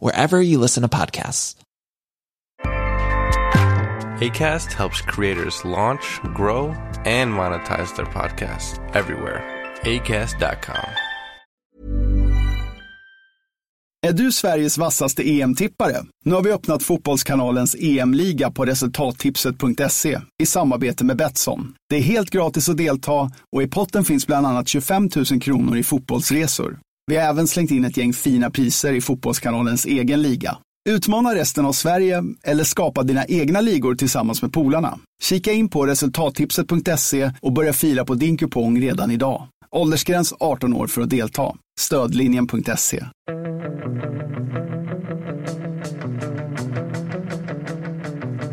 wherever you listen to podcasts. ACAST helps creators launch, grow, and monetize their podcasts everywhere. ACAST.com. Är du Sveriges vassaste EM-tippare? Nu har vi öppnat Fotbollskanalens EM-liga på resultattipset.se i samarbete med Betsson. Det är helt gratis att delta och i potten finns bland annat 25 000 kronor i fotbollsresor. Vi har även slängt in ett gäng fina priser i Fotbollskanalens egen liga. Utmana resten av Sverige eller skapa dina egna ligor tillsammans med polarna. Kika in på resultattipset.se och börja fila på din kupong redan idag. Åldersgräns 18 år för att delta. Stödlinjen.se.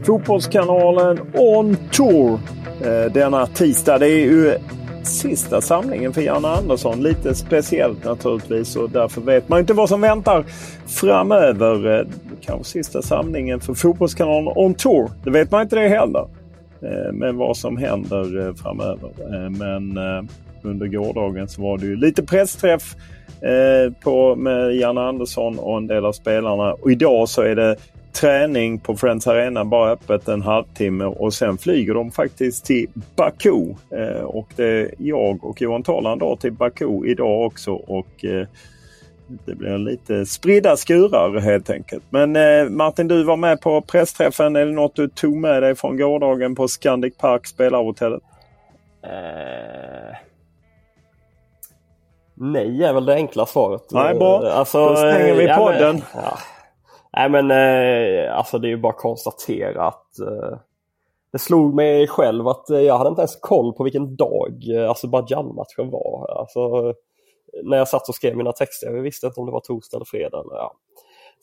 Fotbollskanalen On Tour eh, denna tisdag. Det är ju sista samlingen för Janne Andersson. Lite speciellt naturligtvis och därför vet man inte vad som väntar framöver. Eh, kanske sista samlingen för Fotbollskanalen On Tour. Det vet man inte det heller. Eh, men vad som händer eh, framöver. Men under gårdagen så var det ju lite pressträff på, med Janne Andersson och en del av spelarna. Och idag så är det träning på Friends Arena bara öppet en halvtimme och sen flyger de faktiskt till Baku. Eh, och det är jag och Johan Talan drar till Baku idag också och eh, det blir lite spridda skurar helt enkelt. Men eh, Martin, du var med på pressträffen. Är det något du tog med dig från gårdagen på Scandic Park spelarhotellet? Eh... Nej är väl det enkla svaret. Nej, bra. Alltså, Då stänger vi podden. Ja, men, ja. Nej men eh, alltså det är ju bara att konstatera att eh, det slog mig själv att eh, jag hade inte ens koll på vilken dag eh, Azerbajdzjan-matchen var. Alltså, när jag satt och skrev mina texter. Jag visste inte om det var torsdag eller fredag. Eller, ja.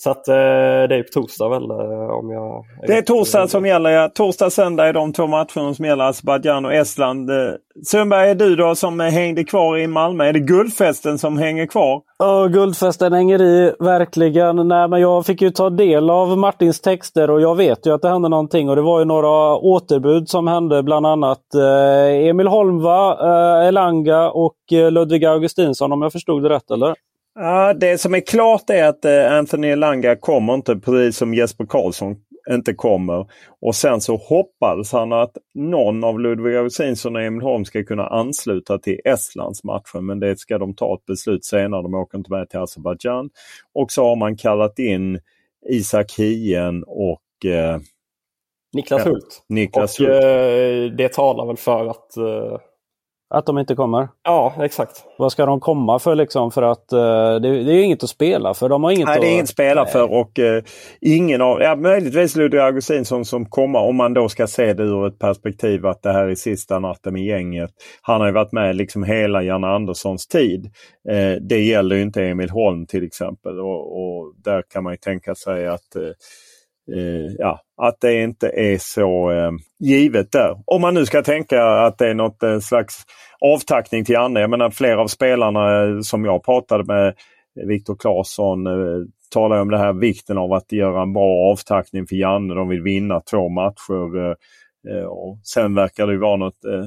Så att eh, det är på torsdag väl eh, om jag... Det är torsdag som gäller ja. Torsdag söndag är de två matcherna som gäller Azerbajdzjan och Estland. Eh, Sundberg, är du då som hängde kvar i Malmö? Är det guldfesten som hänger kvar? Ja, guldfesten hänger i verkligen. Nej, men jag fick ju ta del av Martins texter och jag vet ju att det hände någonting och det var ju några återbud som hände. Bland annat eh, Emil Holmva, eh, Elanga och eh, Ludvig Augustinsson om jag förstod det rätt eller? Ja, det som är klart är att eh, Anthony Elanga kommer inte precis som Jesper Karlsson inte kommer. Och sen så hoppades han att någon av Ludvig Augustinsson och Emil Holm ska kunna ansluta till Estlands matchen. Men det ska de ta ett beslut senare. De åker inte med till Azerbajdzjan. Och så har man kallat in Isak Hien och eh, Niklas Hult. Niklas och, Hult. Eh, det talar väl för att eh, att de inte kommer? Ja, exakt. Vad ska de komma för liksom? För att uh, det, det, är inget att spela för. De har inget Nej, det är inget att spela Nej. för och uh, ingen av, ja möjligtvis Ludvig Augustinsson som kommer om man då ska se det ur ett perspektiv att det här är sista natten med gänget. Han har ju varit med liksom hela Janne Anderssons tid. Uh, det gäller inte Emil Holm till exempel och, och där kan man ju tänka sig att Eh, ja, att det inte är så eh, givet där. Om man nu ska tänka att det är något eh, slags avtackning till Janne. Jag menar flera av spelarna eh, som jag pratade med, eh, Viktor Claesson, eh, talar om det här vikten av att göra en bra avtackning för Janne. De vill vinna två matcher. Eh, eh och sen verkar det vara något eh,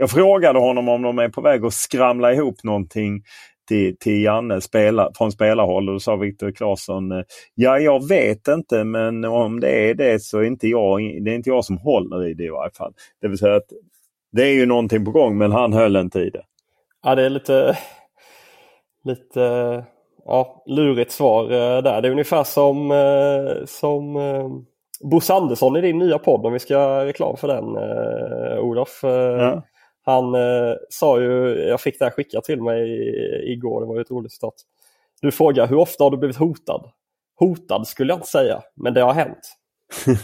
jag frågade honom om de är på väg att skramla ihop någonting till, till Janne spela, från spelarhåll och då sa Viktor Claesson eh, Ja, jag vet inte men om det är det så är inte jag, det är inte jag som håller i det i varje fall. Det vill säga att det är ju någonting på gång men han höll inte i det. Ja, det är lite, lite ja, lurigt svar eh, där. Det är ungefär som, eh, som Bosse Andersson i din nya podd om vi ska reklam för den Olof. Ja. Han eh, sa ju, jag fick det här skickat till mig igår, det var ju ett roligt citat. Du frågar hur ofta har du blivit hotad? Hotad skulle jag inte säga, men det har hänt.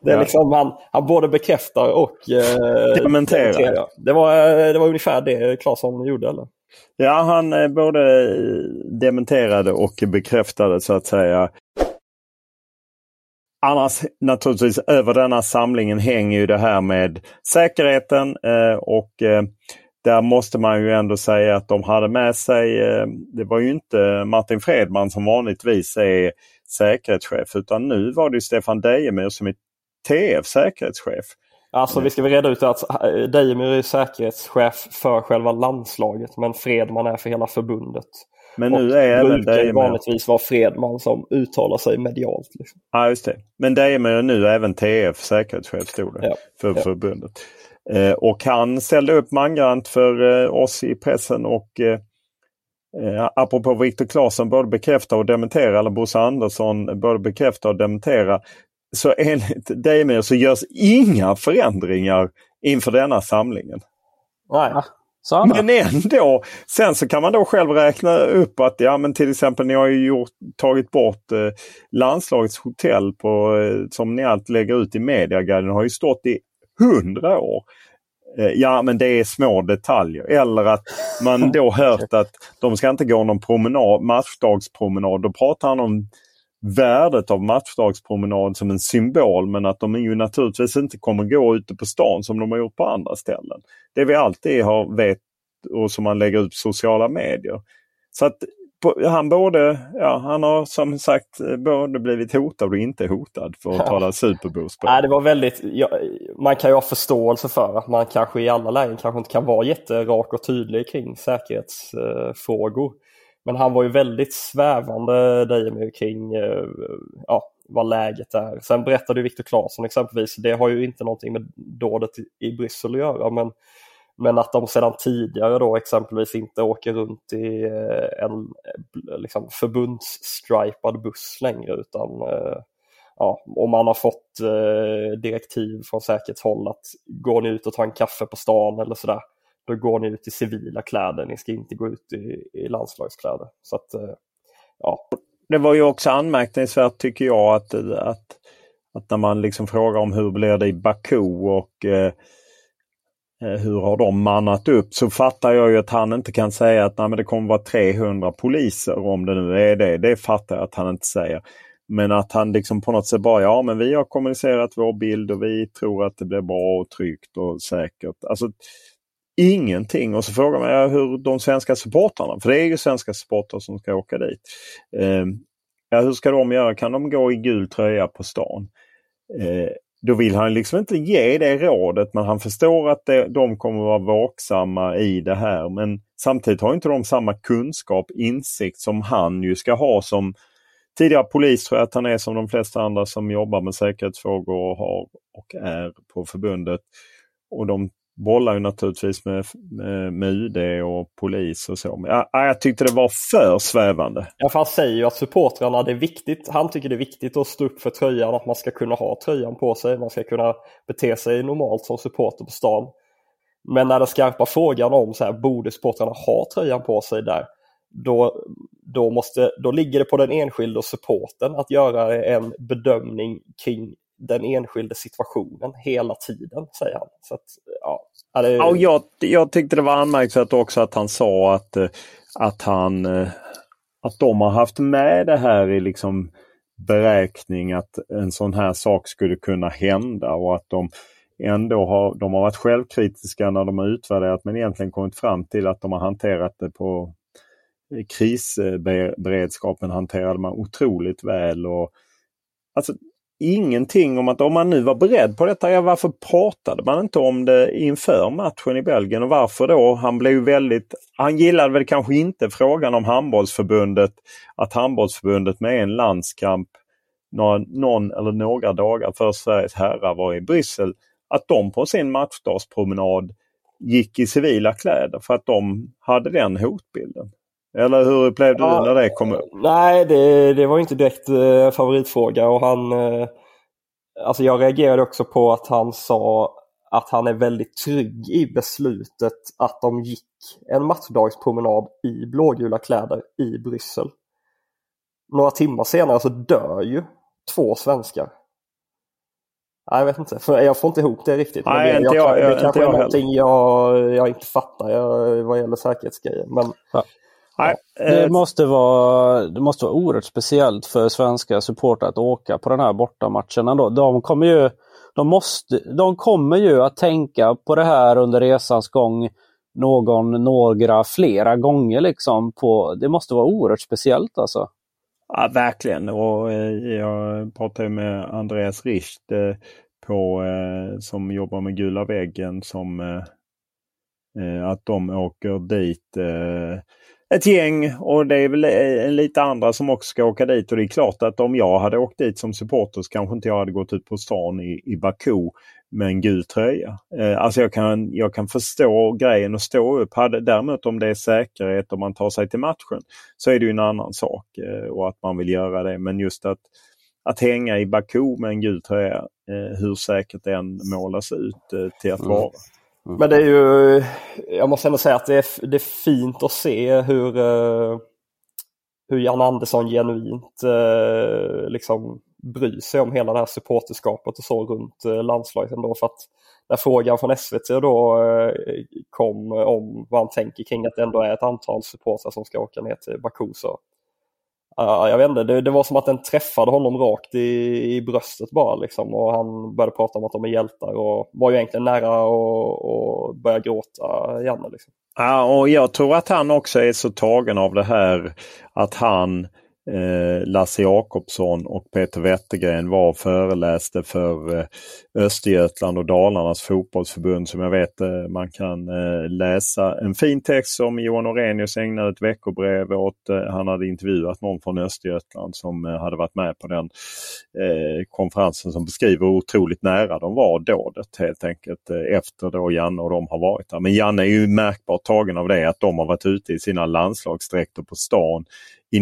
Det är ja. liksom, han, han både bekräftar och eh, dementerar. Det var, det var ungefär det Claesson gjorde eller? Ja, han eh, både dementerade och bekräftade så att säga. Annars naturligtvis över denna samlingen hänger ju det här med säkerheten eh, och eh, där måste man ju ändå säga att de hade med sig, eh, det var ju inte Martin Fredman som vanligtvis är säkerhetschef utan nu var det Stefan Dejemyr som är TF säkerhetschef. Alltså vi ska väl reda ut att eh, Dejemyr är säkerhetschef för själva landslaget men Fredman är för hela förbundet. Men nu är även Dejemyr... vanligtvis vara Fredman som uttalar sig medialt. Liksom. Ja just det. Men Dejemyr är nu även TF säkerhetschef stod det ja. för ja. förbundet. Eh, och han ställde upp mangrant för eh, oss i pressen och eh, Eh, apropå Viktor Claesson både bekräfta och dementera, eller Bosse Andersson både bekräfta och dementera. Så enligt Dejemyr så görs inga förändringar inför denna samlingen. Nej. Men ändå, sen så kan man då själv räkna upp att ja men till exempel ni har ju gjort, tagit bort eh, landslagets hotell på, eh, som ni allt lägger ut i Mediaguiden har ju stått i hundra år. Eh, ja men det är små detaljer. Eller att man då hört att de ska inte gå någon promenad, matchdagspromenad. Då pratar han om värdet av matchdagspromenad som en symbol men att de ju naturligtvis inte kommer gå ute på stan som de har gjort på andra ställen. Det vi alltid har vet och som man lägger ut på sociala medier. Så att han både, ja han har som sagt både blivit hotad och inte hotad för att ja. tala superboost. Nej, det var väldigt, ja, man kan ju ha förståelse för att man kanske i alla lägen kanske inte kan vara jätterak och tydlig kring säkerhetsfrågor. Men han var ju väldigt svävande Dejemyr kring eh, ja, vad läget är. Sen berättade Viktor Claesson exempelvis, det har ju inte någonting med dådet i Bryssel att göra men men att de sedan tidigare då exempelvis inte åker runt i eh, en eh, liksom, förbundsstripad buss längre utan ja, om man har fått direktiv från säkerhetshåll att går ni ut och tar en kaffe på stan eller sådär då går ni ut i civila kläder, ni ska inte gå ut i, i landslagskläder. Så att, eh, ja. Det var ju också anmärkningsvärt tycker jag att, att, att när man liksom frågar om hur blir det i Baku och eh, Eh, hur har de mannat upp? Så fattar jag ju att han inte kan säga att nej, men det kommer vara 300 poliser om det nu är det. Det fattar jag att han inte säger. Men att han liksom på något sätt bara, ja men vi har kommunicerat vår bild och vi tror att det blir bra och tryggt och säkert. Alltså Ingenting. Och så frågar man hur de svenska supportrarna, för det är ju svenska supportrar som ska åka dit. Eh, ja, hur ska de göra? Kan de gå i gul tröja på stan? Eh, då vill han liksom inte ge det rådet men han förstår att det, de kommer vara vaksamma i det här. Men samtidigt har inte de samma kunskap, insikt som han ju ska ha som tidigare polis tror jag att han är som de flesta andra som jobbar med säkerhetsfrågor och har och är på förbundet. Och de bollar ju naturligtvis med, med, med UD och polis och så. Men jag, jag tyckte det var för svävande. Ja, för han säger ju att supportrarna, det är viktigt. Han tycker det är viktigt att stå upp för tröjan, att man ska kunna ha tröjan på sig. Man ska kunna bete sig normalt som supporter på stan. Men när den skarpa frågan om så här, borde supportrarna ha tröjan på sig där? Då, då, måste, då ligger det på den enskilde och supporten att göra en bedömning kring den enskilde situationen hela tiden, säger han. Så att, ja, det... ja, jag, jag tyckte det var anmärkningsvärt också att han sa att, eh, att, han, eh, att de har haft med det här i liksom beräkning att en sån här sak skulle kunna hända och att de ändå har, de har varit självkritiska när de har utvärderat men egentligen kommit fram till att de har hanterat det på eh, krisberedskapen hanterade man otroligt väl. Och, alltså, ingenting om att om man nu var beredd på detta, ja, varför pratade man inte om det inför matchen i Belgien och varför då? Han blev väldigt, han gillade väl kanske inte frågan om handbollsförbundet, att handbollsförbundet med en landskamp några, någon eller några dagar för Sveriges herrar var i Bryssel, att de på sin matchdagspromenad gick i civila kläder för att de hade den hotbilden. Eller hur upplevde ja, du när det kom upp? Nej, det, det var inte direkt eh, favoritfråga och han... Eh, alltså jag reagerade också på att han sa att han är väldigt trygg i beslutet att de gick en matchdagspromenad i blågula kläder i Bryssel. Några timmar senare så dör ju två svenskar. jag vet inte, för jag får inte ihop det riktigt. Nej, det, inte jag, jag, jag, det kanske inte är jag någonting jag, jag inte fattar jag, vad gäller säkerhetsgrejer. Men, Ja. Nej, Det eh, måste, vara, det måste vara oerhört speciellt för svenska supportrar att åka på den här bortamatchen. ändå. De kommer ju, de måste, de kommer ju att tänka på det här under resans gång någon, några, flera gånger. Liksom på, det måste vara oerhört speciellt alltså. Ja, verkligen. Och, eh, jag pratade med Andreas Richt eh, på, som jobbar med Gula väggen. som Att de åker dit ett gäng och det är väl eh, lite andra som också ska åka dit. Och det är klart att om jag hade åkt dit som supporter så kanske inte jag hade gått ut på stan i, i Baku med en gul tröja. Eh, alltså jag kan, jag kan förstå grejen och stå upp. Hade, däremot om det är säkerhet och man tar sig till matchen så är det ju en annan sak eh, och att man vill göra det. Men just att, att hänga i Baku med en gul tröja, eh, hur säkert det än målas ut eh, till att Mm. Mm. men det är ju, jag måste ändå säga att det är, det är fint att se hur, eh, hur Jan Andersson genuint eh, liksom bryr sig om hela det här supporterskapet och så runt eh, landslaget ändå. För att när frågan från SVT då kom om vad han tänker kring att det ändå är ett antal supportrar som ska åka ner till Baku så Uh, jag vet inte, det, det var som att den träffade honom rakt i, i bröstet bara liksom och han började prata om att de är hjältar och var ju egentligen nära att börja gråta igen. Liksom. Ja, och jag tror att han också är så tagen av det här att han, Eh, Lasse Jakobsson och Peter Wettergren var och föreläste för eh, Östergötland och Dalarnas fotbollsförbund som jag vet eh, man kan läsa. En fin text som Johan Orenius ägnade ett veckobrev åt. Han hade intervjuat någon från Östergötland som hade varit med på den konferensen som beskriver hur otroligt nära de var dådet helt enkelt efter då Janne och de har varit där. Men Janne är ju märkbart tagen av det att de har varit ute i sina landslagsdräkter på stan i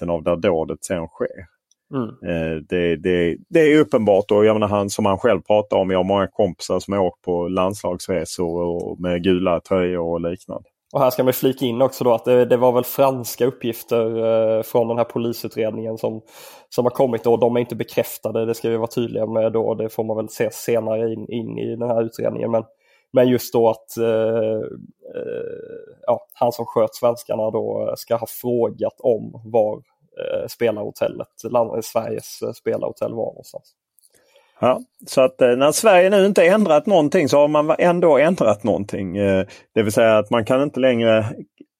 närheten av där dådet sen sker. Mm. Eh, det, det, det är uppenbart och jag menar han som han själv pratar om, jag har många kompisar som har åkt på landslagsresor och med gula tröjor och liknande. Och här ska man flika in också då att det, det var väl franska uppgifter eh, från den här polisutredningen som, som har kommit och de är inte bekräftade, det ska vi vara tydliga med då, det får man väl se senare in, in i den här utredningen. Men, men just då att eh, eh, ja, han som sköt svenskarna då ska ha frågat om var eh, spelarhotellet, land, eh, Sveriges eh, spelarhotell var någonstans. Ja, så att eh, när Sverige nu inte ändrat någonting så har man ändå ändrat någonting. Eh, det vill säga att man kan inte längre,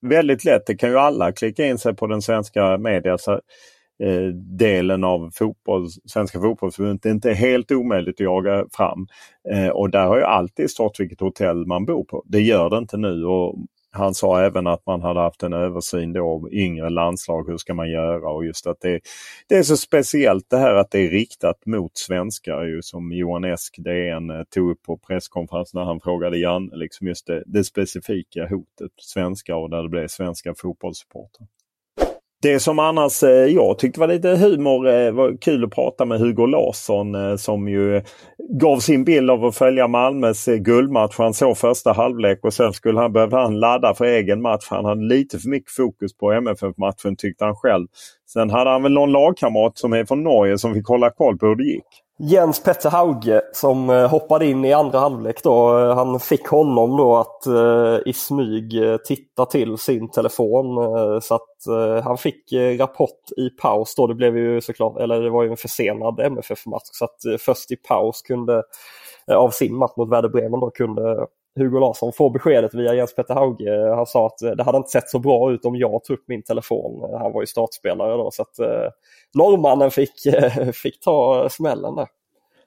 väldigt lätt, det kan ju alla klicka in sig på den svenska medias eh, delen av fotboll, Svenska fotbollsförbundet. Det är inte helt omöjligt att jaga fram. Eh, och där har ju alltid stått vilket hotell man bor på. Det gör det inte nu. Och han sa även att man hade haft en översyn då av yngre landslag. Hur ska man göra? Och just att det, det är så speciellt det här att det är riktat mot svenskar. Ju, som Johan Esk, DN, eh, tog upp på presskonferensen när han frågade Jan, liksom just det, det specifika hotet svenskar och där det blev svenska fotbollssupportrar. Det som annars eh, jag tyckte var lite humor eh, var kul att prata med Hugo Larsson eh, som ju gav sin bild av att följa Malmös guldmatch. Han såg första halvlek och sen skulle han, behövde han ladda för egen match. Han hade lite för mycket fokus på MFF-matchen tyckte han själv. Sen hade han väl någon lagkamrat som är från Norge som fick hålla koll på hur det gick. Jens Petter Hauge som eh, hoppade in i andra halvlek då. Eh, han fick honom då att eh, i smyg eh, titta till sin telefon. eh, Så att eh, han fick eh, rapport i paus då. Det blev ju såklart, eller det var ju en försenad MFF-match. Så att eh, först i paus kunde, eh, av sin match mot Werder Bremen då kunde Hugo Larsson få beskedet via Jens Petter Hauge. Han sa att eh, det hade inte sett så bra ut om jag tog upp min telefon. Han var ju startspelare då så att eh, norrmannen fick, eh, fick ta smällen där.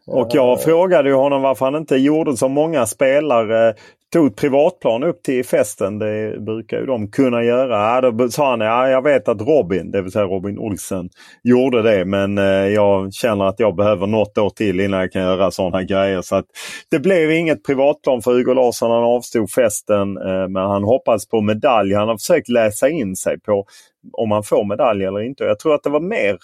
Och jag frågade ju honom varför han inte gjorde som många spelare. Tog ett privatplan upp till festen. Det brukar ju de kunna göra. Ja, då sa han ja, jag vet att Robin, det vill säga Robin Olsen, gjorde det. Men eh, jag känner att jag behöver något år till innan jag kan göra sådana grejer. Så att Det blev inget privatplan för Hugo Larsson. Han avstod festen. Eh, men han hoppas på medalj. Han har försökt läsa in sig på om han får medalj eller inte. Jag tror att det var mer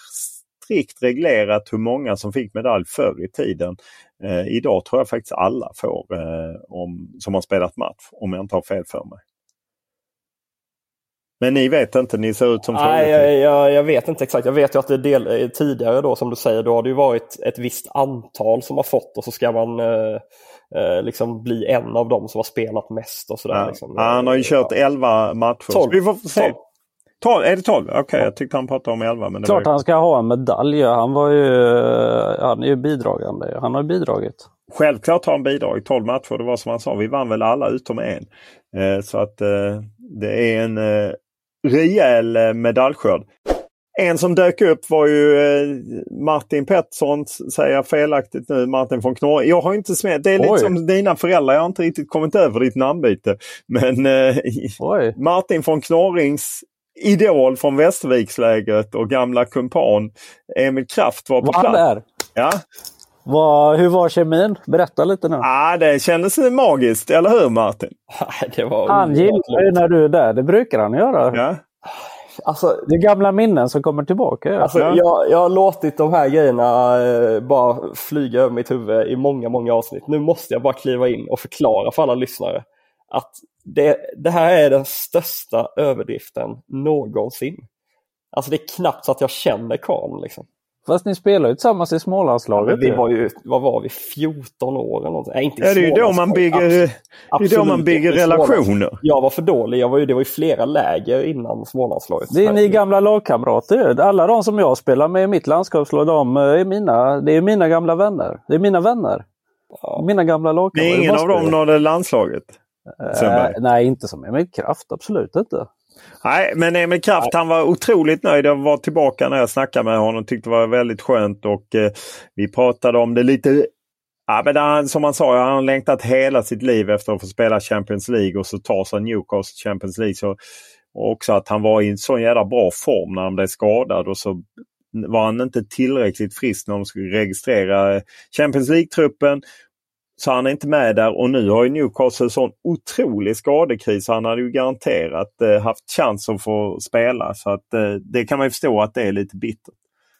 strikt reglerat hur många som fick medalj förr i tiden. Eh, idag tror jag faktiskt alla får eh, om, som har spelat match, om jag inte har fel för mig. Men ni vet inte, ni ser ut som Nej, jag, jag, jag, vet inte exakt. Jag vet ju att det del, tidigare då som du säger, då har det ju varit ett visst antal som har fått och så ska man eh, eh, liksom bli en av dem som har spelat mest och sådär. Ja. Liksom. Han har ju kört 11 matcher. 12. Vi får se. 12. 12. Är det 12? Okej, okay, jag tyckte han pratade om 11. Men det Klart var... han ska ha en medalj. Han var ju, han är ju bidragande. Han har bidragit. Självklart har han bidragit. 12 matcher, det var som han sa. Vi vann väl alla utom en. Eh, så att eh, det är en eh, rejäl medaljskörd. En som dök upp var ju Martin Pettersson, säger jag felaktigt nu, Martin von Knorr. Jag har inte smält, det är lite Oj. som dina föräldrar, jag har inte riktigt kommit över ditt namnbyte. Men eh. Martin von Knorrings idol från Västervikslägret och gamla kumpan Emil Kraft var på Var plats. där? Ja. Vad- hur var kemin? Berätta lite nu. Ah, det kändes magiskt, eller hur Martin? Var Han gillar ju när du är där. Det brukar han göra. Ja. Alltså, Det är gamla minnen som kommer tillbaka. Ja. Alltså, Ja. jag, jag har låtit de här grejerna eh, bara flyga över mitt huvud i många, många avsnitt. Nu måste jag bara kliva in och förklara för alla lyssnare att det, det här är den största överdriften någonsin. Alltså det är knappt så att jag känner Karl. Liksom. Fast ni spelar ju tillsammans i Smålandslaget. vi ju. var ju, vad var vi, 14 år eller något? Nej, inte i Ja, det är ju då man bygger, Abs- det är då absolut man bygger relationer. Jag var för dålig. Jag var ju, det var ju flera läger innan Smålandslaget. Det är ni gamla lagkamrater. Alla de som jag spelar med i mitt landskapslag, de eh, är mina, det är mina gamla vänner. Det är mina vänner. Mina gamla Det lagkamrater. är ingen av dem det. nådde landslaget. Sundberg. Eh, nej, inte som Emil Kraft. Absolut inte. Nej, men Emil Kraft han var otroligt nöjd. Jag var tillbaka när jag snackade med honom. Tyckte det var väldigt skönt och eh, vi pratade om det lite. Ja, men han, som han sa, han har längtat hela sitt liv efter att få spela Champions League och så tar sig Newcastle Champions League. Så, och också att han var i en sån jävla bra form när han blev skadad och så var han inte tillräckligt frisk när de skulle registrera Champions League-truppen. Så han är inte med där och nu har ju Newcastle en sån otrolig skadekris. Han hade ju garanterat eh, haft chans att få spela. Så att eh, det kan man ju förstå att det är lite bittert.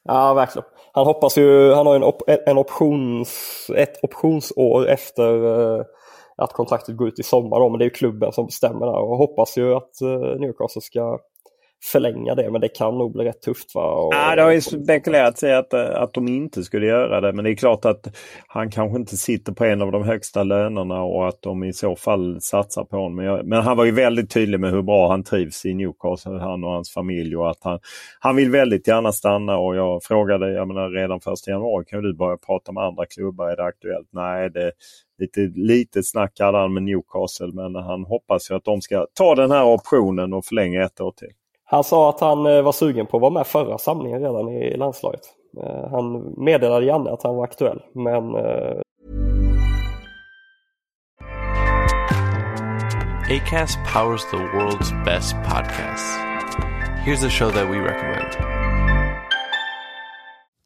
Ja, verkligen. Han hoppas ju, han har en, op, en options, ett optionsår efter eh, att kontraktet går ut i sommar. Då, men det är ju klubben som bestämmer där och hoppas ju att eh, Newcastle ska förlänga det. Men det kan nog bli rätt tufft. Va? Och, Ja, det har ju spekulerats i att, eh, att de inte skulle göra det. Men det är klart att han kanske inte sitter på en av de högsta lönerna och att de i så fall satsar på honom. Men, jag, men han var ju väldigt tydlig med hur bra han trivs i Newcastle, han och hans familj. Och att han, han vill väldigt gärna stanna och jag frågade, jag menar redan första januari kan du börja prata med andra klubbar, är det aktuellt? Nej, det lite, lite snack hade han med Newcastle men han hoppas ju att de ska ta den här optionen och förlänga ett år till. Han sa att han eh, var sugen på att vara med förra samlingen redan i landslaget. Eh, han meddelade Janne att han var aktuell men eh, ACAST powers the world's best podcasts. Here's a show that we recommend.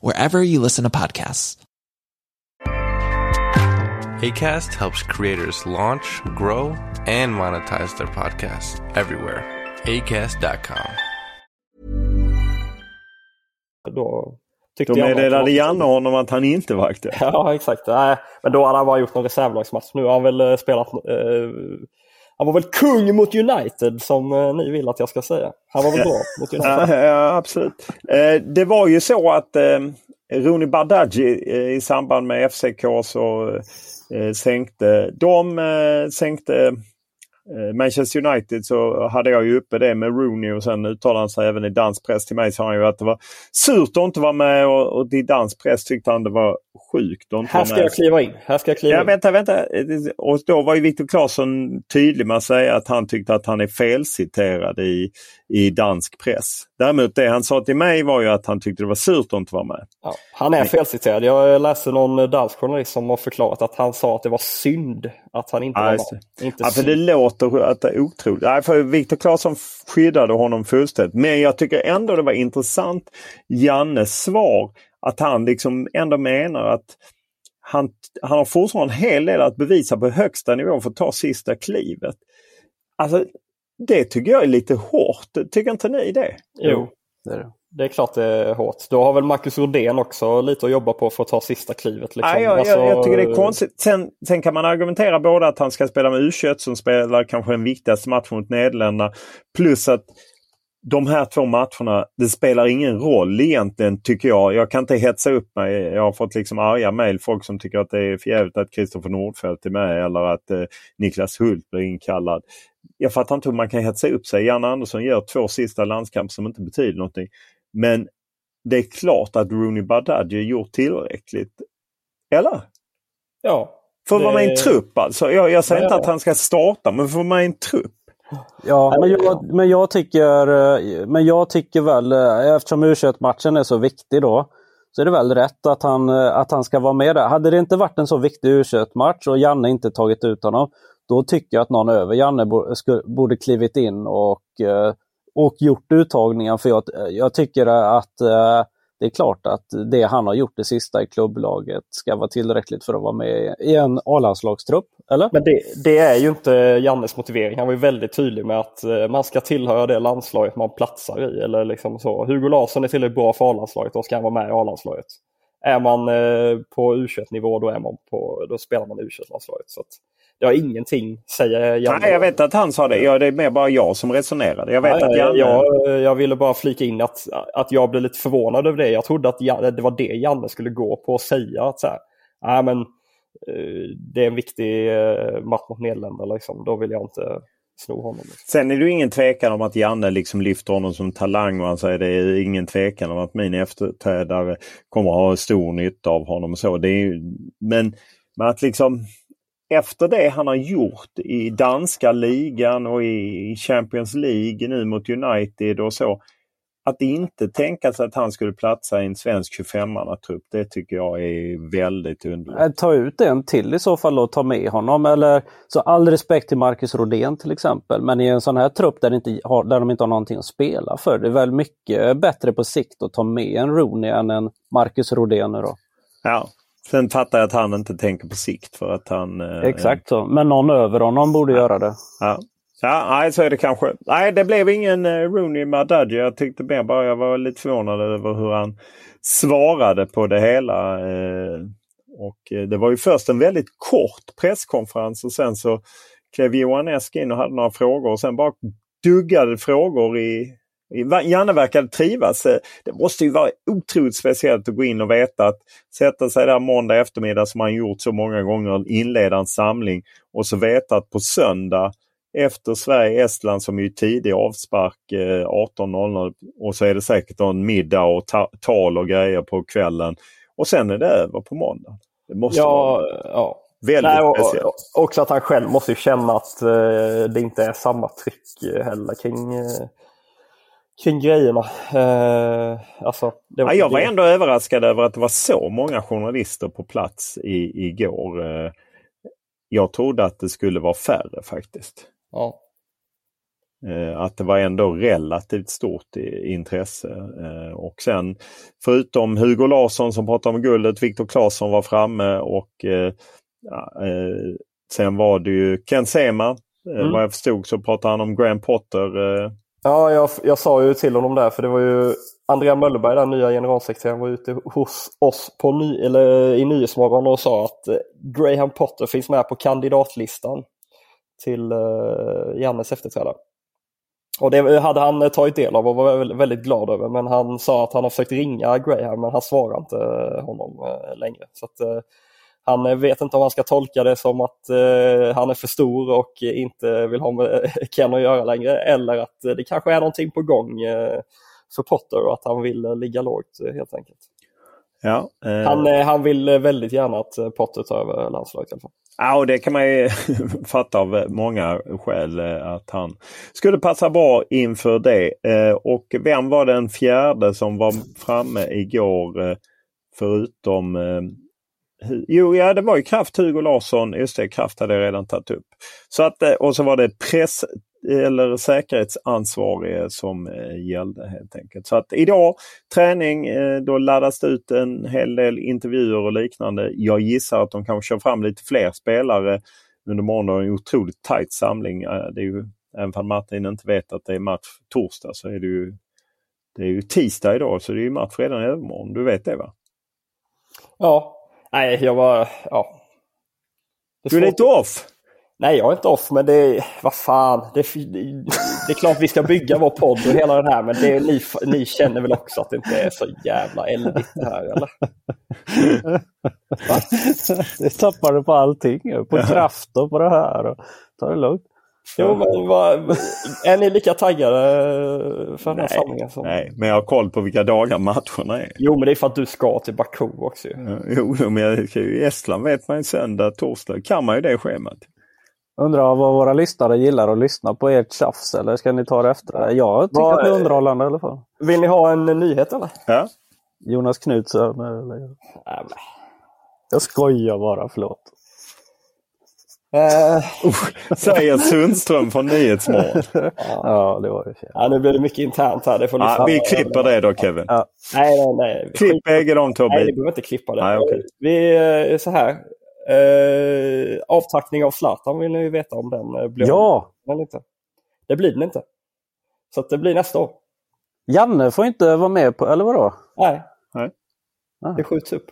wherever you listen to podcasts. ACAST helps creators launch, grow, and monetize their podcasts everywhere. ACAST.com. då tyckte Då Janne det meddelade var- Janne honom att han inte var aktuell. Ja exakt. Nej, men då hade han bara gjort någon reservlagsmatch. Nu har han väl eh, spelat... Eh, han var väl kung mot United som eh, ni vill att jag ska säga. Han var väl bra mot United. Ja, ja, absolut. Eh, det var ju så att eh, Rooney Bardghji eh, i samband med FCK så sänkte de sänkte Manchester United så hade jag ju uppe det med Rooney och sen uttalade han sig även i dansk press till mig sa han ju att det var surt att inte vara med och, och i dansk press tyckte han det var sjukt att inte Här vara ska med. jag kliva in. Här ska jag kliva Ja, in. vänta, vänta. Och då var ju Viktor Claesson tydlig med att säga att han tyckte att han är felciterad i, i dansk press. Däremot det han sa till mig var ju att han tyckte det var surt att inte vara med. Ja, han är felciterad. Jag läste någon dansk journalist som har förklarat att han sa att det var synd att han inte Ja, var med. Inte Ja, för det låter att det är otroligt. Nej, för Viktor Claesson skyddade honom fullständigt. Men jag tycker ändå det var intressant, Jannes svar, att han liksom ändå menar att han, han har fortfarande en hel del att bevisa på högsta nivå för att ta sista klivet. Alltså, det tycker jag är lite hårt. Tycker inte ni det? Jo, Det är det. det är klart det är hårt. Då har väl Marcus Rodén också lite att jobba på för att ta sista klivet. Liksom. Nej, jag, Alltså, jag, jag tycker det är konstigt. Sen, sen kan man argumentera både att han ska spela med U21 som spelar kanske den viktigaste matchen mot Nederländerna. Plus att de här två matcherna, det spelar ingen roll egentligen tycker jag. Jag kan inte hetsa upp mig. Jag har fått liksom arga mejl. Folk som tycker att det är förjävligt att Kristoffer Nordfeldt är med eller att eh, Niklas Hult blir inkallad. Jag fattar inte hur man kan hetsa upp sig. Janne Andersson gör två sista landskamper som inte betyder någonting. Men det är klart att Rooney Badaji gjort tillräckligt. Eller? Ja, För att vara med i en trupp alltså. Jag, jag säger Ja, inte ja. att han ska starta, men för att vara med i en trupp. Ja, men jag, men jag tycker, eh, men jag tycker väl, eh, eftersom u matchen är så viktig då, så är det väl rätt att han, eh, att han ska vara med där. Hade det inte varit en så viktig u match och Janne inte tagit ut honom, då tycker jag att någon över Janne borde klivit in och, eh, och gjort uttagningen. För jag, jag tycker att eh, det är klart att det han har gjort det sista i klubblaget ska vara tillräckligt för att vara med i en A-landslagstrupp, eller? Men det, det är ju inte Jannes motivering. Han var ju väldigt tydlig med att eh, man ska tillhöra det landslaget man platsar i. Eller liksom så. Hugo Larsson är tillräckligt bra för A-landslaget, då ska han vara med i A-landslaget. Är man eh, på U21-nivå då, är man på, då spelar man i U21-landslaget. Så att det har ingenting, säger Janne. Nej, jag vet att han sa det. Ja, det är mer bara jag som resonerade. Jag vet Nej, att Janne... jag, jag ville bara flika in att, att jag blev lite förvånad över det. Jag trodde att Janne, det var det Janne skulle gå på och säga. att så här, Nej, men, eh, det är en viktig eh, match mot Nederländerna. Liksom. Då vill jag inte sno honom. Liksom. Sen är det ju ingen tvekan om att Janne liksom lyfter honom som talang och han säger det är ingen tvekan om att min efterträdare kommer att ha stor nytta av honom. Och så. Det är ju, men, men att liksom efter det han har gjort i danska ligan och i Champions League nu mot United och så. Att inte tänka sig att han skulle platsa i en svensk 25-mannatrupp, det tycker jag är väldigt underligt. Eh, Ta ut en till i så fall och ta med honom. Eller, så all respekt till Marcus Rodén till exempel. Men i en sån här trupp där, inte har, där de inte har någonting att spela för. Det är väl mycket bättre på sikt att ta med en Rooney än en Marcus Rodén nu då. Ja. Sen fattar jag att han inte tänker på sikt för att han... eh, Exakt så. Men någon över honom borde göra det. Ja. Ja, nej, så är det kanske. Nej, det blev ingen eh, Rooney Madadji. Jag tyckte mer bara jag var lite förvånad över hur han svarade på det hela. Eh, och eh, det var ju först en väldigt kort presskonferens och sen så klev Johan Esk in och hade några frågor och sen bara duggade frågor i Janne verkade trivas. Eh, det måste ju vara otroligt speciellt att gå in och veta att sätta sig där måndag eftermiddag som han gjort så många gånger, inleda en samling och så veta att på söndag efter Sverige-Estland som är tidig avspark eh, 18.00 och så är det säkert en middag och ta tal och grejer på kvällen. Och sen är det över på måndag. Det måste Ja, vara ja. väldigt Nej, och, speciellt. också att han själv måste känna att eh, det inte är samma tryck eh, heller kring, eh, kring grejerna. Eh, alltså, det, Ja, jag var ändå överraskad över att det var så många journalister på plats i, igår. Eh, Jag trodde att det skulle vara färre faktiskt. Ja. Eh, Att det var ändå relativt stort intresse. Eh, Och sen förutom Hugo Larsson som pratade om guldet, Viktor Claesson var framme och eh, ja, sen var det ju Ken Sema. Mm. Vad jag förstod så pratade han om Graham Potter. Ja, jag, jag sa ju till honom där, för det var ju Andrea Möllerberg, den nya generalsekreteraren, var ute hos oss på ny, eller, i Nyhetsmorgon och sa att Graham Potter finns med på kandidatlistan till eh, Jannes efterträdare. Och det hade han tagit del av och var väl- väldigt glad över, men han sa att han har försökt ringa Graham, men han svarar inte eh, honom eh, längre. Så att, han vet inte om han ska tolka det som att han är för stor och inte vill ha med Ken att göra längre eller att det kanske är någonting på gång för Potter och att han vill ligga lågt helt enkelt. Ja, eh, Han, han vill väldigt gärna att Potter tar över landslaget i alla fall. Ja, och det kan man ju fatta av många skäl eh, att han skulle passa bra inför det. Eh, och vem var den fjärde som var framme igår eh, förutom Jo, ja det var ju Kraft, Hugo Larsson. Just det, Kraft hade jag redan tagit upp. Så att, och så var det press eller säkerhetsansvarige som gällde helt enkelt. Så att idag träning, då laddas det ut en hel del intervjuer och liknande. Jag gissar att de kanske kör fram lite fler spelare under morgonen. En otroligt tajt samling. Det är ju, även om Martin inte vet att det är match torsdag så är det ju det är ju tisdag idag så det är match redan i övermorgon. Du vet det va? Ja, Nej, jag var... Ja. Du är lite off? Nej, jag är inte off, men det är... Vad fan. Det, det är klart vi ska bygga vår podd och hela den här, men det ni, ni känner väl också att det inte är så jävla eldigt det här, eller? det tappar du på allting. På kraft och på det här. Och, ta det lugnt. Jo, men vad, är ni lika taggade för den här samlingen? Som... Nej, men jag har koll på vilka dagar matcherna är. Jo, men det är för att du ska till Baku också. Jo, men jag, i Estland vet man ju söndag, torsdag kan man ju det schemat. Undrar vad våra lyssnare gillar att lyssna på ert tjafs eller ska ni ta det efter? Jag tycker vad, att det är underhållande i alla fall. Vill ni ha en nyhet eller? Ja. Jonas Knutsson eller? Jag skojar bara, förlåt. Uh, säger Sundström från Nyhetsmorgon. ja, det var ju fel. Ja, nu blir det mycket internt här. Det får ja, vi klipper det då Kevin. Ja. Nej, nej, nej. Klipp bägge de Tobbe. Nej, vi behöver inte klippa det. Nej, okay. Vi är så här. Uh, avtackning av Zlatan vill ni ju veta om den uh, blir Ja! Eller inte. Det blir den inte. Så det blir nästa år. Janne får inte vara med på, eller vadå? Nej. Nej. Ah. Det skjuts upp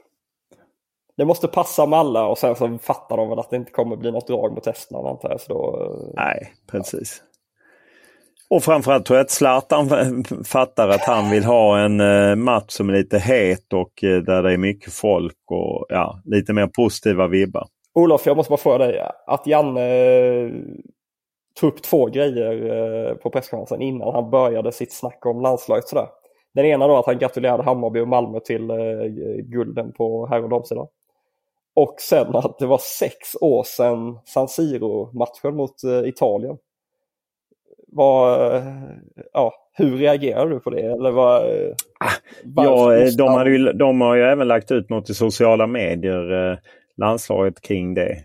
det måste passa med alla och sen så fattar de väl att det inte kommer bli något drag mot Estland antar jag. Så då, eh, Nej, precis. Och framförallt tror jag att Zlatan fattar att han vill ha en eh, match som är lite het och eh, där det är mycket folk och ja, lite mer positiva vibbar. Olof, jag måste bara fråga dig. Att Janne eh, tog upp två grejer på presskonferensen innan han började sitt snack om landslaget. Sådär. Den ena då att han gratulerade Hammarby och Malmö till gulden på herr och damsidan. Och sen att det var sex år sedan San Siro-matchen mot Italien. Eh, ja, hur reagerar du på det? Eller var, ah, ja, eh, de, hade ju, de har ju även lagt ut något i sociala medier, landslaget kring det.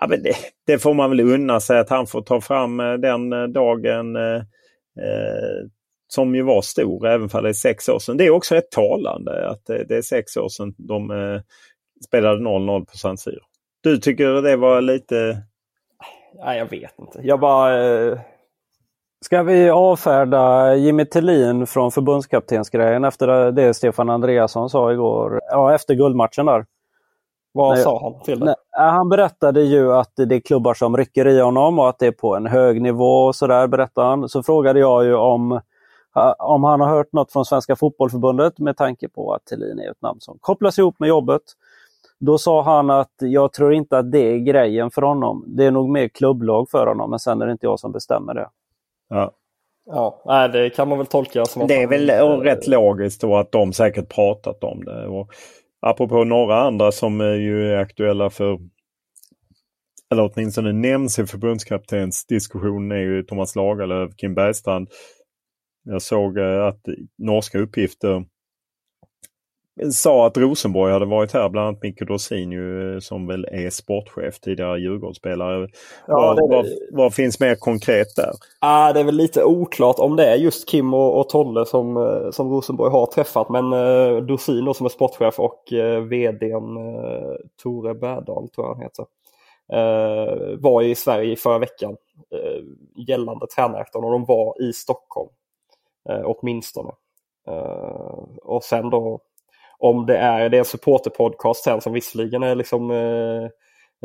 Ja, men det, det, får man väl unna sig att han får ta fram den dagen eh, som ju var stor, även för det är sex år sedan. Det är också rätt talande att det, är sex år sedan de eh, spelade 0-0 på San Siro. Du tycker det var lite... Nej, jag vet inte. Jag bara... Ska vi avfärda Jimmy Tillin från förbundskaptensgrejen efter det Stefan Andreasson sa igår? Ja, efter guldmatchen där. Vad Nej, sa han till det? han berättade ju att det är klubbar som rycker i honom och att det är på en hög nivå och sådär berättade han. Så frågade jag ju om, om han har hört något från Svenska Fotbollförbundet med tanke på att Thelin är ett namn som kopplas ihop med jobbet. Då sa han att jag tror inte att det är grejen för honom. Det är nog mer klubblag för honom, men sen är det inte jag som bestämmer det. Ja. Ja, det kan man väl tolka som att Det är väl han... rätt logiskt då att de säkert pratat om det. Och apropå några andra som ju är aktuella för eller åtminstone nämns i förbundskaptens diskussion är ju Thomas Lagerlöf, Kim Bergstrand. Jag såg eh, att norska uppgifter sa att Rosenborg hade varit här, bland annat Micke Dorsin ju, som väl är sportchef, tidigare Djurgårdsspelare. Ja, vad, vad, vad, finns mer konkret där? Ah, det är väl lite oklart om det är just Kim och, och Tolle som, eh, som Rosenborg har träffat. Men eh, Dorsin som är sportchef och eh, vdn eh, Tore Bärdal, tror jag han heter, eh, var i Sverige förra veckan eh, gällande tränarjakten och de var i Stockholm eh, åtminstone. Uh, och sen då om det är, det är en supporterpodcast sen som visserligen är liksom eh,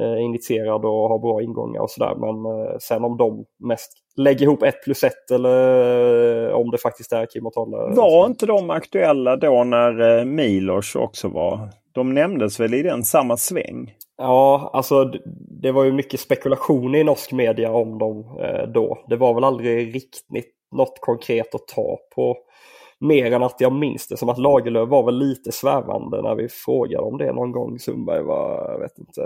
eh, initierad och har bra ingångar och sådär. Men eh, sen om de mest lägger ihop ett plus ett eller eh, om det faktiskt är Kim och Tolle. Var inte de aktuella då när eh, Milos också var? De nämndes väl i den samma sväng? Ja, alltså det var ju mycket spekulation i norsk media om dem eh, då. Det var väl aldrig riktigt något konkret att ta på mer än att jag minns det som att Lagerlöf var väl lite svävande när vi frågade om det någon gång. Sundberg var, jag vet inte.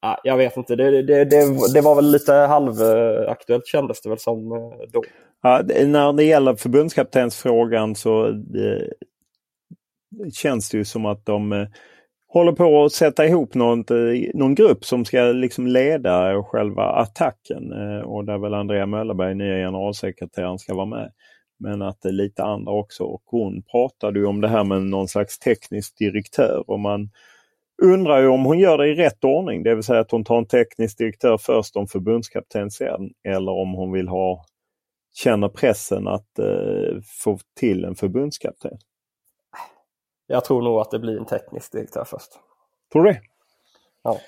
Ja, jag vet inte, det, det, det, det var väl lite halvaktuellt kändes det väl som eh, då. Ja, när det gäller förbundskaptensfrågan så det, känns det ju som att de eh, håller på att sätta ihop något, eh, någon grupp som ska liksom leda själva attacken. Och där väl Andrea Möllerberg, nya generalsekreteraren, ska vara med. Men att det är lite andra också. Och hon pratade ju om det här med någon slags teknisk direktör. Och man undrar ju om hon gör det i rätt ordning. Det vill säga att hon tar en teknisk direktör först om förbundskapten sen. Eller om hon vill ha känner pressen att eh, få till en förbundskapten. Jag tror nog att det blir en teknisk direktör först. Tror du det? Ja.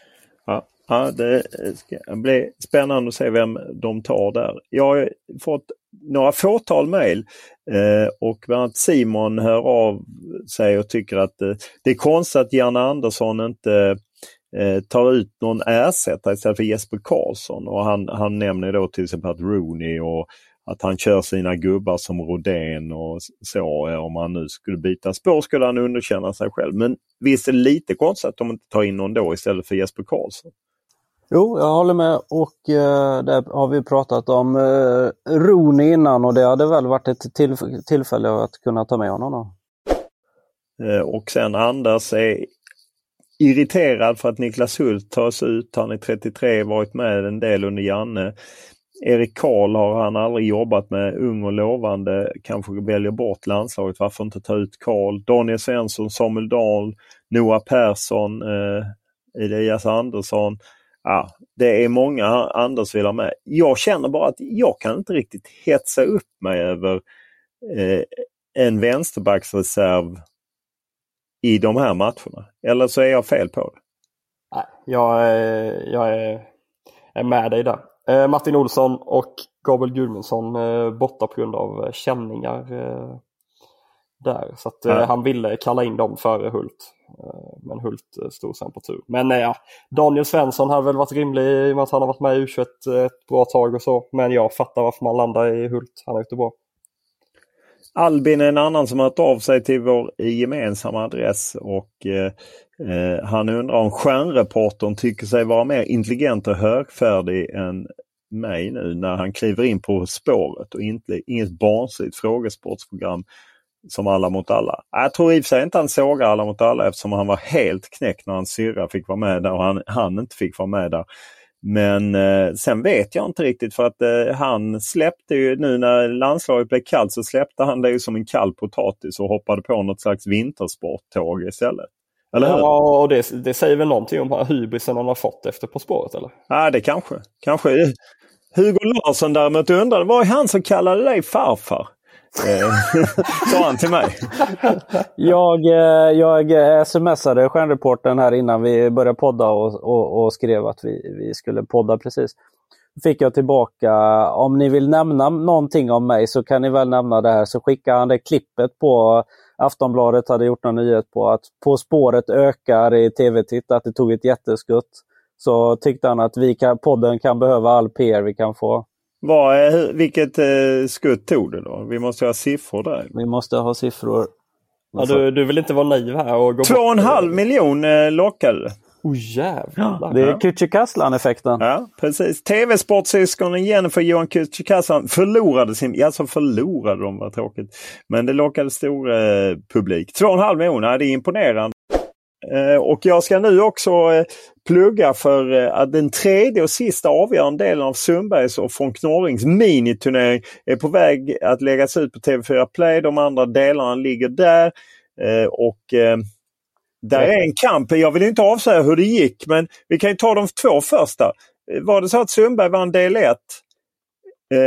ja. Ja, det ska bli spännande att se vem de tar där. Jag har fått några fåtal mejl eh, och bland annat Simon hör av sig och tycker att eh, det är konstigt att Janne Andersson inte eh, tar ut någon ersättare istället för Jesper Karlsson. Och han, han nämner då till exempel att Rooney och att han kör sina gubbar som Rodén och så. Eh, om han nu skulle byta spår skulle han underkänna sig själv. Men visst är det lite konstigt att de inte tar in någon då istället för Jesper Karlsson? Jo, jag håller med och eh, där har vi pratat om eh, Rooney innan och det hade väl varit ett till, tillfälle att kunna ta med honom. Då. Eh, och sen Anders är irriterad för att Niklas Hult tas ut. Han är 33, varit med en del under Janne. Erik Karl har han aldrig jobbat med, ung och lovande, kanske väljer bort landslaget. Varför inte ta ut Karl? Daniel Svensson, Samuel Dahl, Noah Persson, eh, Elias Andersson ja, det är många Anders vill ha med. Jag känner bara att jag kan inte riktigt hetsa upp mig över eh, en vänsterbacksreserv i de här matcherna. Eller så är jag fel på det. Nej, jag, är, jag är, är med dig där. Eh, Martin Olsson och Gabriel Gudmundsson eh, borta på grund av känningar eh, där. Så att, han ville kalla in dem före Hult. Eh, men Hult eh, stod sen på tur. Men eh, ja, Daniel Svensson hade väl varit rimlig i och med att han har varit med i U21 ett bra tag och så. Men jag fattar varför man landar i Hult. Han har gjort det bra. Albin är en annan som har hört av sig till vår gemensamma adress och eh, han undrar om stjärnreportern tycker sig vara mer intelligent och högfärdig än mig nu när han kliver in på spåret och inte, inget barnsligt frågesportsprogram som Alla mot alla. Jag tror i och för sig inte han sågar Alla mot alla eftersom han var helt knäckt när hans syrra fick vara med där och han, han inte fick vara med där. Men eh, sen vet jag inte riktigt för att eh, han släppte ju nu när landslaget blev kallt så släppte han det ju som en kall potatis och hoppade på något slags vintersporttåg istället. Eller hur? Ja, och det, det säger väl någonting om hybrisen han har fått efter På spåret eller? Ja, det kanske. kanske. Hugo Larsson däremot undrade, var är han som kallade dig farfar? Eh, sa han till mig. jag, eh, jag eh, smsade stjärnreporten här innan vi började podda och, och, och, skrev att vi, vi skulle podda precis. Fick jag tillbaka, om ni vill nämna någonting om mig så kan ni väl nämna det här. Så skickade han det klippet på Aftonbladet hade gjort någon nyhet på att På spåret ökar i tv-titt, att det tog ett jätteskutt. Så tyckte han att vi kan, podden kan behöva all PR vi kan få. Vad, vilket eh, skutt tog det då? Vi måste ha siffror där. Vi måste ha siffror. Ja, du, du vill inte vara naiv här och gå Två och en halv miljon eh, lockade Oh jävlar! Ja, det är Kücükaslan-effekten. Ja, precis. TV-sportsyskonen Jennifer Johan Kücükaslan förlorade sin... Alltså förlorade de, var tråkigt. Men det lockade stor eh, publik. Två och en halv miljon, det är imponerande. Eh, och jag ska nu också eh, plugga för eh, att den tredje och sista avgörande delen av Sundbergs och von Knorrings miniturnering är på väg att läggas ut på TV4 Play. De andra delarna ligger där. Och där är en kamp. Jag vill inte avslöja hur det gick men vi kan ta de två första. Var det så att Sundberg vann del 1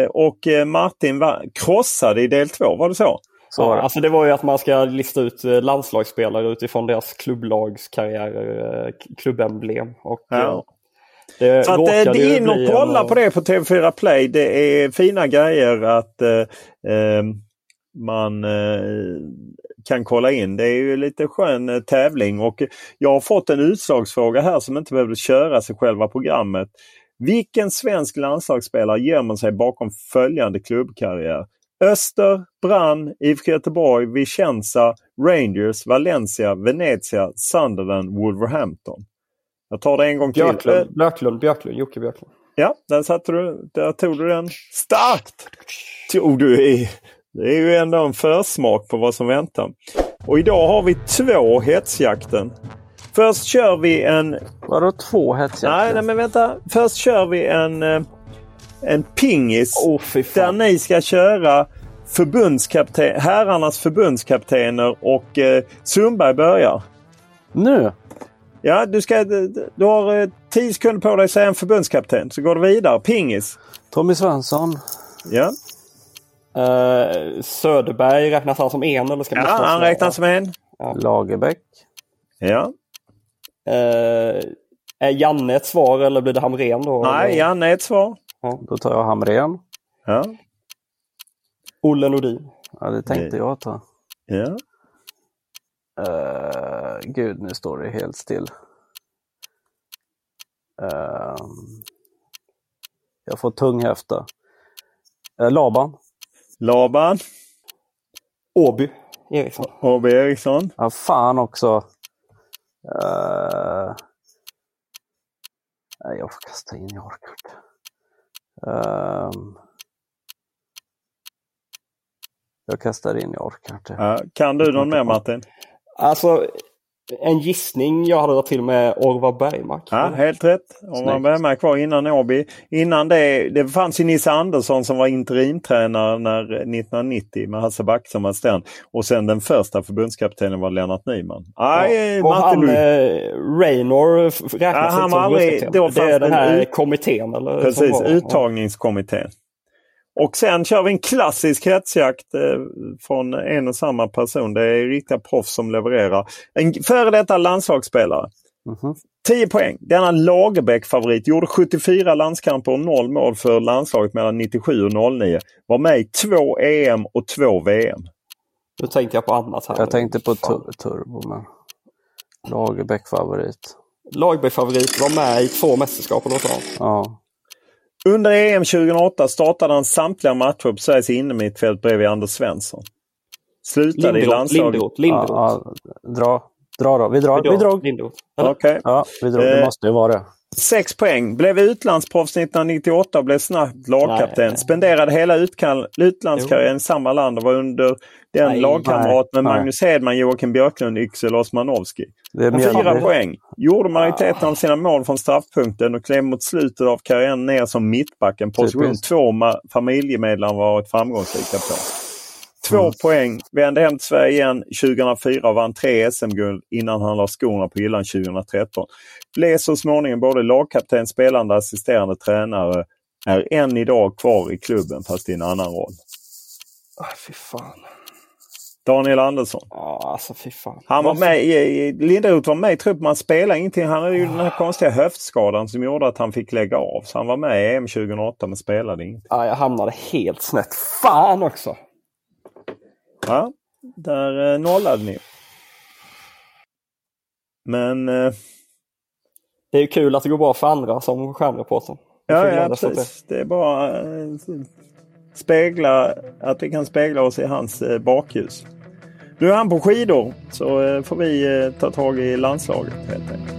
och Martin krossade i del 2? Var det så? Så ja, alltså det var ju att man ska lista ut eh, landslagsspelare utifrån deras klubblagskarriärer, eh, klubbemblem. Och, ja. Eh, det så att det är in och kolla på det på TV4 Play. Det är fina grejer att eh, man eh, kan kolla in. Det är ju lite skön tävling och jag har fått en utslagsfråga här som inte behövde köras i själva programmet. Vilken svensk landslagsspelare gömmer sig bakom följande klubbkarriär? Öster, Brann, IFK Göteborg, Vicenza, Rangers, Valencia, Venezia, Sunderland, Wolverhampton. Jag tar det en gång till. Björklund, Björklund, Björklund, Jocke Björklund. Ja, där, satte du, där tog du den starkt. Tog du i. Det är ju ändå en försmak på vad som väntar. Och idag har vi två hetsjakten. Först kör vi en... Vadå två hetsjakter? Nej, nej, men vänta. Först kör vi en, eh, en pingis. Fy där ni ska köra förbundskapten, herrarnas förbundskaptener och eh, Sundberg börjar. Nu? Ja, du, ska, du har eh, 10 sekunder på dig att säga en förbundskapten. Så går du vidare. Pingis. Tommy Svensson. Ja, Eh, Söderberg, räknas han som en eller ska ja han vara räknas som en. Lagerbäck. Ja. Eh, är Janne ett svar eller blir det Hamrén då? Nej, eller? Janne är ett svar. Då tar jag Hamrén. Ja. Olle Nordin. Ja, det tänkte jag ta. ja. Uh, gud, nu står det helt still. Ehm, jag får tunghäfta. Uh, Laban. Laban. Åby Eriksson. H.B. Eriksson. Ja, fan också. Uh, nej, jag får kasta in, jag orkar inte. Ehm, jag kastar in, jag orkar inte. Kan du någon mer Martin? Alltså en gissning jag hade till med Orvar Bergmark. Ja, helt rätt. Om man börjar med kvar innan Åby. Innan det, det fanns ju Nisse Andersson som var interimtränare när 1990 med Hasse Back som assistent. Och sen den första förbundskaptenen var Lennart Nyman. Nej, och Martin han, eh, Raynor räknas Ja, han inte var som aldrig- förbundskapten. då Det är den här ut- kommittén. Eller, Precis, var- uttagningskommittén. Och sen kör vi en klassisk hetsjakt eh, från en och samma person. Det är riktiga proffs som levererar. En före detta landslagsspelare. Mhm. 10 poäng. Denna Lagerbäck-favorit gjorde 74 landskamper och 0 mål för landslaget mellan 97 och 09. Var med i två EM och två VM. Nu tänkte jag på annat här. Jag tänkte på tur Turbo, men Lagerbäck favorit. Lagerbäck-favorit var med i två mästerskap eller något sånt. Ja. Under EM 2008 startade han samtliga matcher på Sveriges innermittfält bredvid Anders Svensson. Slutade i Linderoth. landslaget. Linderoth. Linderoth. Ja, ja, dra. Dra då. Vi drar. Vi drog. Linderoth. Eller? Okej. Ja, vi drog. Det Eh, måste ju vara det. Sex poäng. Blev utlandsproffs 1998 och blev snabbt lagkapten. Spenderade hela utkall- utlandskarriären i samma land och var under den Nej, lagkamrat med nej. Magnus Hedman, Joakim Björklund, Yxel Osmanowski. Fyra poäng. Gjorde majoriteten av sina mål från straffpunkten och klev mot slutet av karriären ner som mittback. En position två ma- familjemedlemmar varit framgångsrika på. Två Mm. poäng. Vände hem till Sverige igen 2004 och vann tre SM-guld innan han la skorna på hyllan 2013. Blev så småningom både lagkapten, spelande, assisterande tränare. Är än idag kvar i klubben fast i en annan roll. Ah, fy fan. Daniel Andersson. Ja, alltså fy fan. Han var med i, Linderoth var med i truppen, men han spelade ingenting. Han hade ju den här konstiga höftskadan som gjorde att han fick lägga av. Så han var med i EM 2008 men spelade ingenting. Ja, jag hamnade helt snett. Fan också! Ja, där eh, nollade ni. Men eh, Det är ju kul att det går bra för andra som stjärnreporter. Vi ja, ja precis. Det är bara eh, spegla, att vi kan spegla oss i hans eh, bakljus. Nu är han på skidor så eh, får vi ta tag i landslaget helt enkelt.